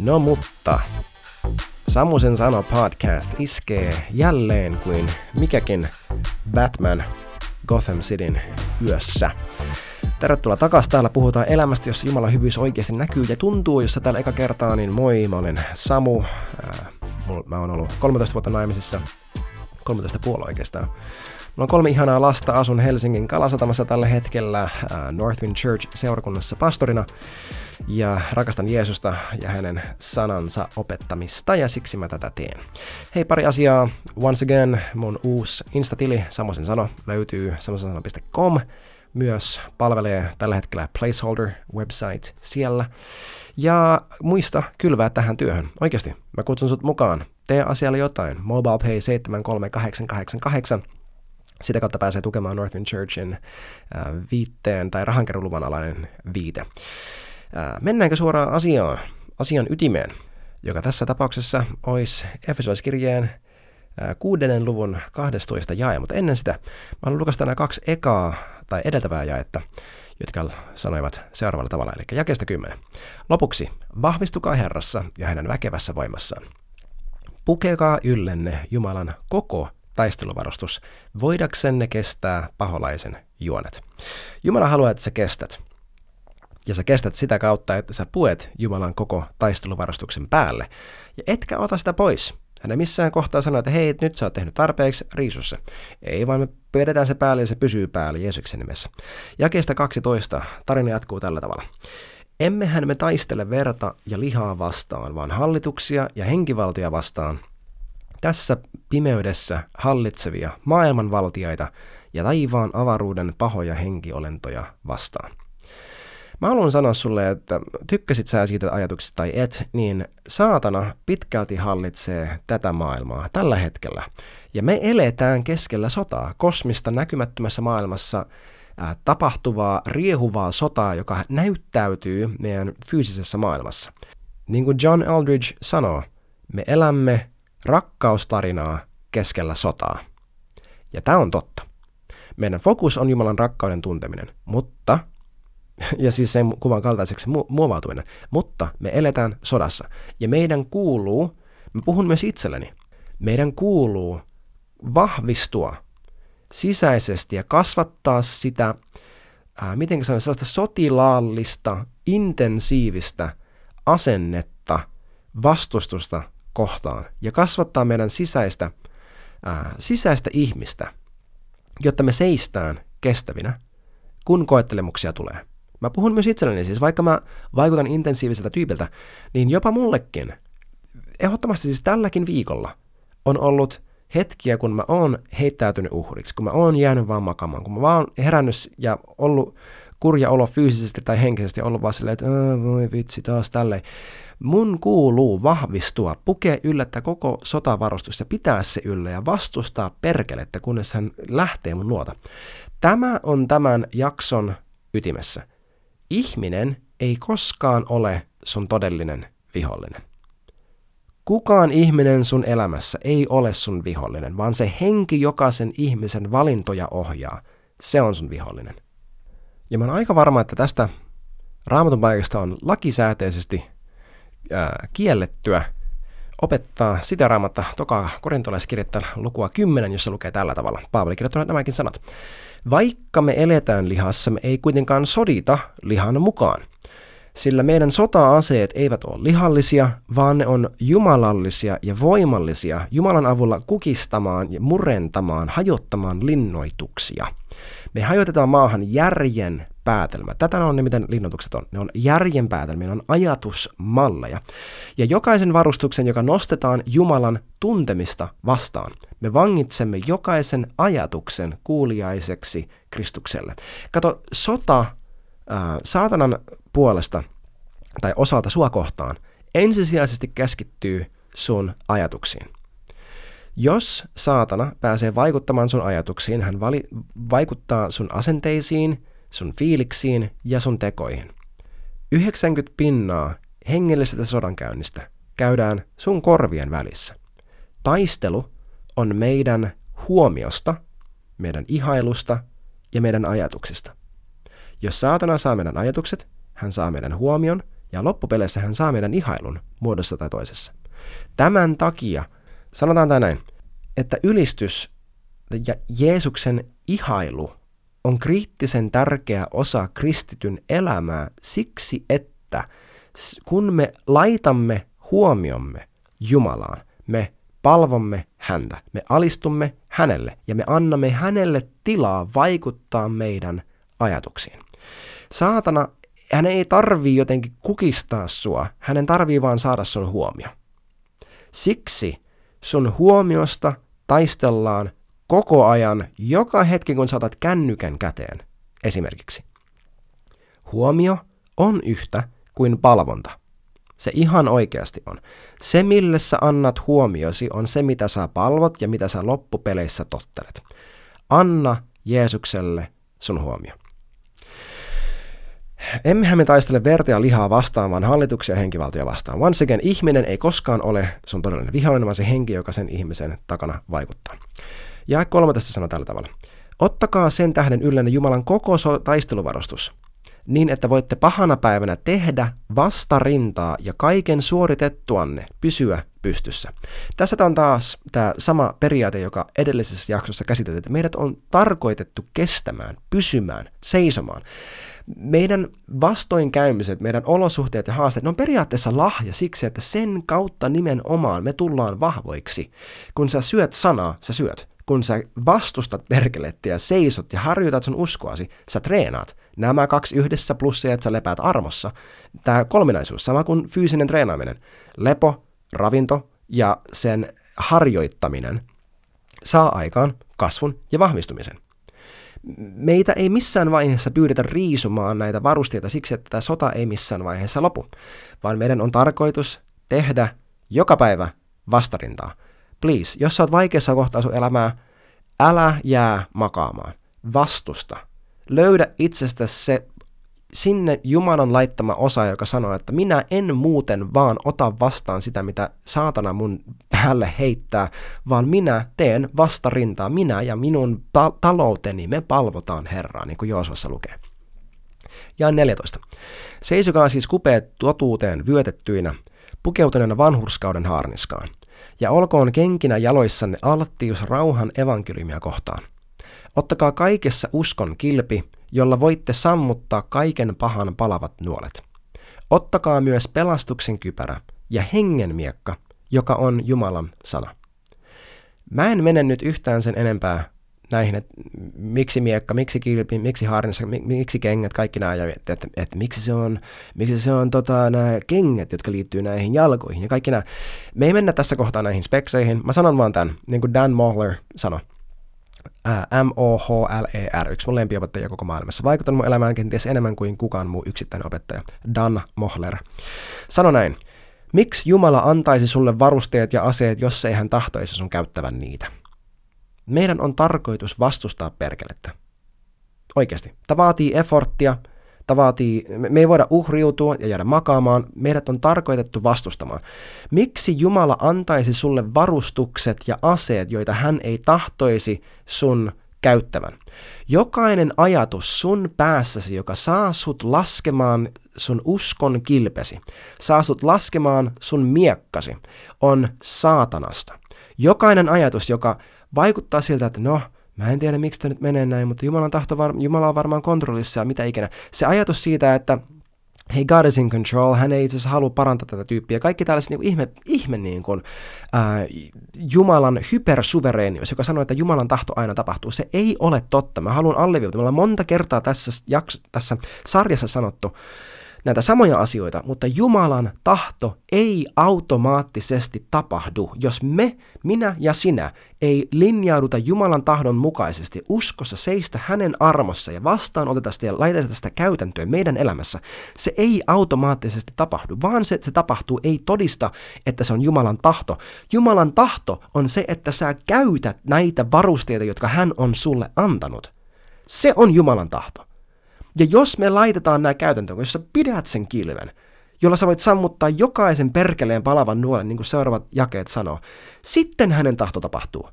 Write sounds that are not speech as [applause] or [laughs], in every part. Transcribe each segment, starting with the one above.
No mutta, Samusen sano podcast iskee jälleen kuin mikäkin Batman Gotham Cityn yössä. Tervetuloa takaisin. Täällä puhutaan elämästä, jossa Jumalan hyvyys oikeasti näkyy ja tuntuu. Jos täällä eka kertaa, niin moi, mä olen Samu. mä oon ollut 13 vuotta naimisissa. 13 puolella oikeastaan. Mulla on kolme ihanaa lasta, asun Helsingin Kalasatamassa tällä hetkellä Northwind Church seurakunnassa pastorina ja rakastan Jeesusta ja hänen sanansa opettamista ja siksi mä tätä teen. Hei pari asiaa. Once again mun uusi Insta-tili Samosen sano löytyy samosensano.com myös palvelee tällä hetkellä placeholder website siellä. Ja muista kylvää tähän työhön. Oikeasti, mä kutsun sut mukaan. Tee asialle jotain. MobilePay 73888 sitä kautta pääsee tukemaan Northern Churchin äh, viitteen tai rahankeruuluvan alainen viite. Äh, mennäänkö suoraan asiaan, asian ytimeen, joka tässä tapauksessa olisi Efesolaiskirjeen äh, kuudennen luvun 12 jae, mutta ennen sitä mä haluan lukasta nämä kaksi ekaa tai edeltävää jaetta, jotka sanoivat seuraavalla tavalla, eli jakeesta 10. Lopuksi, vahvistukaa Herrassa ja hänen väkevässä voimassaan. Pukekaa yllenne Jumalan koko taisteluvarustus, voidaksenne kestää paholaisen juonet. Jumala haluaa, että sä kestät. Ja sä kestät sitä kautta, että sä puet Jumalan koko taisteluvarustuksen päälle. Ja etkä ota sitä pois. Hän ei missään kohtaa sano, että hei, nyt sä oot tehnyt tarpeeksi, riisussa. Ei, vaan me pidetään se päälle ja se pysyy päällä Jeesuksen nimessä. Jakeesta 12 tarina jatkuu tällä tavalla. Emmehän me taistele verta ja lihaa vastaan, vaan hallituksia ja henkivaltoja vastaan, tässä pimeydessä hallitsevia maailmanvaltiaita ja taivaan avaruuden pahoja henkiolentoja vastaan. Mä haluan sanoa sulle, että tykkäsit sä siitä ajatuksesta tai et, niin saatana pitkälti hallitsee tätä maailmaa tällä hetkellä. Ja me eletään keskellä sotaa, kosmista näkymättömässä maailmassa tapahtuvaa, riehuvaa sotaa, joka näyttäytyy meidän fyysisessä maailmassa. Niin kuin John Eldridge sanoo, me elämme rakkaustarinaa keskellä sotaa. Ja tämä on totta. Meidän fokus on Jumalan rakkauden tunteminen, mutta, [laughs] ja siis sen kuvan kaltaiseksi mu- muovautuminen, mutta me eletään sodassa. Ja meidän kuuluu, mä puhun myös itselleni, meidän kuuluu vahvistua sisäisesti ja kasvattaa sitä, ää, miten sanoa, sellaista sotilaallista, intensiivistä asennetta, vastustusta kohtaan ja kasvattaa meidän sisäistä, ää, sisäistä ihmistä, jotta me seistään kestävinä, kun koettelemuksia tulee. Mä puhun myös itselleni, siis vaikka mä vaikutan intensiiviseltä tyypiltä, niin jopa mullekin, ehdottomasti siis tälläkin viikolla, on ollut hetkiä, kun mä oon heittäytynyt uhriksi, kun mä oon jäänyt vaan makamaan, kun mä vaan herännyt ja ollut kurja olo fyysisesti tai henkisesti, ollut vaan silleen, että voi vitsi taas tälleen. Mun kuuluu vahvistua, pukea yllättä koko sotavarustus ja pitää se yllä ja vastustaa perkelettä, kunnes hän lähtee mun luota. Tämä on tämän jakson ytimessä. Ihminen ei koskaan ole sun todellinen vihollinen. Kukaan ihminen sun elämässä ei ole sun vihollinen, vaan se henki jokaisen ihmisen valintoja ohjaa. Se on sun vihollinen. Ja mä oon aika varma, että tästä raamatun paikasta on lakisääteisesti ää, kiellettyä opettaa sitä raamatta toka korintolaiskirjettä lukua 10, jossa lukee tällä tavalla. Paavali kirjoittanut nämäkin sanat. Vaikka me eletään lihassa, me ei kuitenkaan sodita lihan mukaan. Sillä meidän sota-aseet eivät ole lihallisia, vaan ne on jumalallisia ja voimallisia Jumalan avulla kukistamaan ja murentamaan, hajottamaan linnoituksia. Me hajotetaan maahan järjen päätelmä. Tätä on ne, miten linnoitukset on. Ne on järjen päätelmiä, ne on ajatusmalleja. Ja jokaisen varustuksen, joka nostetaan Jumalan tuntemista vastaan, me vangitsemme jokaisen ajatuksen kuuliaiseksi Kristukselle. Kato, sota saatanan puolesta tai osalta sua kohtaan ensisijaisesti keskittyy sun ajatuksiin. Jos saatana pääsee vaikuttamaan sun ajatuksiin, hän vali- vaikuttaa sun asenteisiin, sun fiiliksiin ja sun tekoihin. 90 pinnaa hengellisestä sodankäynnistä käydään sun korvien välissä. Taistelu on meidän huomiosta, meidän ihailusta ja meidän ajatuksista. Jos saatana saa meidän ajatukset, hän saa meidän huomion ja loppupeleissä hän saa meidän ihailun muodossa tai toisessa. Tämän takia, sanotaan tämä näin, että ylistys ja Jeesuksen ihailu on kriittisen tärkeä osa kristityn elämää siksi, että kun me laitamme huomiomme Jumalaan, me palvomme häntä, me alistumme hänelle ja me annamme hänelle tilaa vaikuttaa meidän ajatuksiin. Saatana, hän ei tarvii jotenkin kukistaa sua, hänen tarvii vaan saada sun huomio. Siksi sun huomiosta taistellaan koko ajan, joka hetki kun saatat kännykän käteen, esimerkiksi. Huomio on yhtä kuin palvonta. Se ihan oikeasti on. Se, mille sä annat huomiosi, on se, mitä sä palvot ja mitä sä loppupeleissä tottelet. Anna Jeesukselle sun huomio. Emmehän me taistele verta ja lihaa vastaan, vaan hallituksia ja henkivaltoja vastaan. Once again, ihminen ei koskaan ole sun todellinen vihollinen, vaan se henki, joka sen ihmisen takana vaikuttaa. Ja 13 sanoo tällä tavalla. Ottakaa sen tähden yllenne Jumalan koko taisteluvarustus, niin että voitte pahana päivänä tehdä vastarintaa ja kaiken suoritettuanne pysyä pystyssä. Tässä on taas tämä sama periaate, joka edellisessä jaksossa käsiteltiin, että meidät on tarkoitettu kestämään, pysymään, seisomaan. Meidän vastoinkäymiset, meidän olosuhteet ja haasteet, ne on periaatteessa lahja siksi, että sen kautta nimenomaan me tullaan vahvoiksi. Kun sä syöt sanaa, sä syöt kun sä vastustat perkelettiä, seisot ja harjoitat sun uskoasi, sä treenaat. Nämä kaksi yhdessä plus se, että sä lepäät armossa. Tämä kolminaisuus, sama kuin fyysinen treenaaminen. Lepo, ravinto ja sen harjoittaminen saa aikaan kasvun ja vahvistumisen. Meitä ei missään vaiheessa pyydetä riisumaan näitä varusteita siksi, että tämä sota ei missään vaiheessa lopu, vaan meidän on tarkoitus tehdä joka päivä vastarintaa – please, jos sä oot vaikeassa kohtaa sun elämää, älä jää makaamaan. Vastusta. Löydä itsestä se sinne Jumalan laittama osa, joka sanoo, että minä en muuten vaan ota vastaan sitä, mitä saatana mun päälle heittää, vaan minä teen vastarintaa. Minä ja minun ta- talouteni, me palvotaan Herraa, niin kuin Joosvassa lukee. Ja 14. Seisokaa siis kupeet totuuteen vyötettyinä, pukeutuneena vanhurskauden haarniskaan ja olkoon kenkinä jaloissanne alttius rauhan evankeliumia kohtaan. Ottakaa kaikessa uskon kilpi, jolla voitte sammuttaa kaiken pahan palavat nuolet. Ottakaa myös pelastuksen kypärä ja hengen miekka, joka on Jumalan sana. Mä en mene nyt yhtään sen enempää näihin, että miksi miekka, miksi kilpi, miksi harnissa, miksi kengät, kaikki nämä, ja että, että, että miksi se on, miksi se on tota, nämä kengät, jotka liittyy näihin jalkoihin ja kaikki nämä. Me ei mennä tässä kohtaa näihin spekseihin, mä sanon vaan tämän, niin kuin Dan Mohler sanoi. M-O-H-L-E-R, yksi mun lempiopettajia koko maailmassa. Vaikuttanut mun elämään kenties enemmän kuin kukaan muu yksittäinen opettaja. Dan Mohler. Sano näin. Miksi Jumala antaisi sulle varusteet ja aseet, jos ei hän tahtoisi sun käyttävän niitä? Meidän on tarkoitus vastustaa perkelettä. Oikeasti. Tämä vaatii efforttia, tämä vaatii, me ei voida uhriutua ja jäädä makaamaan, meidät on tarkoitettu vastustamaan. Miksi Jumala antaisi sulle varustukset ja aseet, joita hän ei tahtoisi sun käyttävän? Jokainen ajatus sun päässäsi, joka saa sut laskemaan sun uskon kilpesi, saa sut laskemaan sun miekkasi, on saatanasta. Jokainen ajatus, joka vaikuttaa siltä, että no, mä en tiedä miksi tämä nyt menee näin, mutta Jumalan tahto, var- Jumala on varmaan kontrollissa ja mitä ikinä. Se ajatus siitä, että hey, God is in control, hän ei itse asiassa halua parantaa tätä tyyppiä. Kaikki tällaiset niin ihme, ihme niin kuin, äh, Jumalan hypersuvereenius, joka sanoo, että Jumalan tahto aina tapahtuu, se ei ole totta. Mä haluan alleviivata. Me ollaan monta kertaa tässä, jakso, tässä sarjassa sanottu, näitä samoja asioita, mutta Jumalan tahto ei automaattisesti tapahdu, jos me, minä ja sinä, ei linjauduta Jumalan tahdon mukaisesti uskossa seistä hänen armossa ja vastaan otetaan sitä ja laitetaan sitä käytäntöön meidän elämässä. Se ei automaattisesti tapahdu, vaan se, että se tapahtuu ei todista, että se on Jumalan tahto. Jumalan tahto on se, että sä käytät näitä varusteita, jotka hän on sulle antanut. Se on Jumalan tahto. Ja jos me laitetaan nämä käytäntöön, jos sä pidät sen kilven, jolla sä voit sammuttaa jokaisen perkeleen palavan nuolen, niin kuin seuraavat jakeet sanoo, sitten hänen tahto tapahtuu.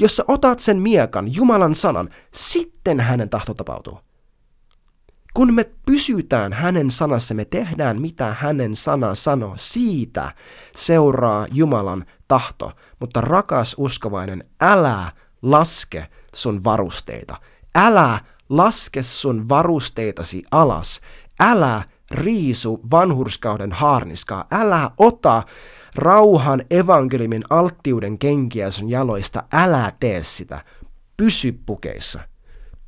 Jos sä otat sen miekan, Jumalan sanan, sitten hänen tahto tapahtuu. Kun me pysytään hänen sanassa, me tehdään mitä hänen sana sanoo, siitä seuraa Jumalan tahto. Mutta rakas uskovainen, älä laske sun varusteita. Älä laske sun varusteitasi alas. Älä riisu vanhurskauden haarniskaa. Älä ota rauhan evankeliumin alttiuden kenkiä sun jaloista. Älä tee sitä. Pysy pukeissa.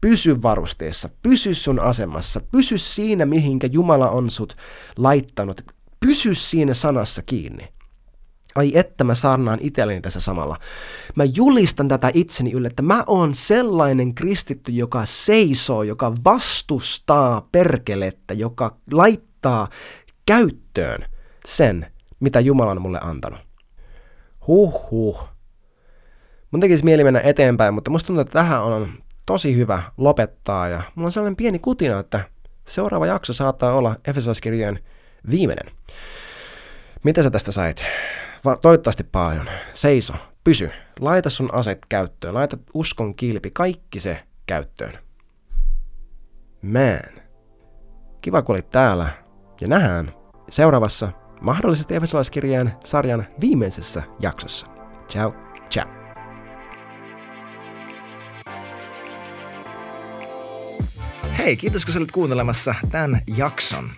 Pysy varusteessa, pysy sun asemassa, pysy siinä, mihinkä Jumala on sut laittanut. Pysy siinä sanassa kiinni. Ai että mä saarnaan itselleni tässä samalla. Mä julistan tätä itseni ylle, että mä oon sellainen kristitty, joka seisoo, joka vastustaa perkelettä, joka laittaa käyttöön sen, mitä Jumala on mulle antanut. Huh huh. Mun tekisi mieli mennä eteenpäin, mutta musta tuntuu, että tähän on tosi hyvä lopettaa ja mulla on sellainen pieni kutina, että seuraava jakso saattaa olla Efesoskirjojen viimeinen. Mitä sä tästä sait? Va- toivottavasti paljon. Seiso, pysy, laita sun aset käyttöön, laita uskon kilpi, kaikki se käyttöön. Man. Kiva kun olit täällä ja nähdään seuraavassa mahdollisesti Efesolaiskirjeen sarjan viimeisessä jaksossa. Ciao, ciao. Hei, kiitos kun olit kuuntelemassa tämän jakson.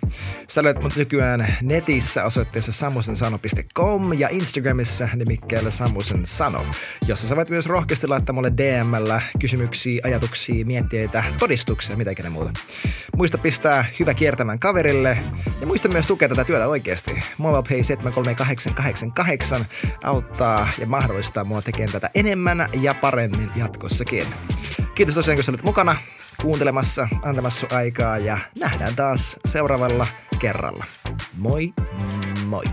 Sä löydät mut nykyään netissä osoitteessa sammusensano.com ja Instagramissa nimikkeellä Sammusen Sano, jossa sä voit myös rohkeasti laittaa mulle DMllä kysymyksiä, ajatuksia, mietteitä, todistuksia, mitä ikinä muuta. Muista pistää hyvä kiertämään kaverille ja muista myös tukea tätä työtä oikeasti. MobilePay 73888 auttaa ja mahdollistaa mua tekemään tätä enemmän ja paremmin jatkossakin. Kiitos tosiaan, kun olet mukana kuuntelemassa, antamassa aikaa ja nähdään taas seuraavalla kerralla. Moi moi!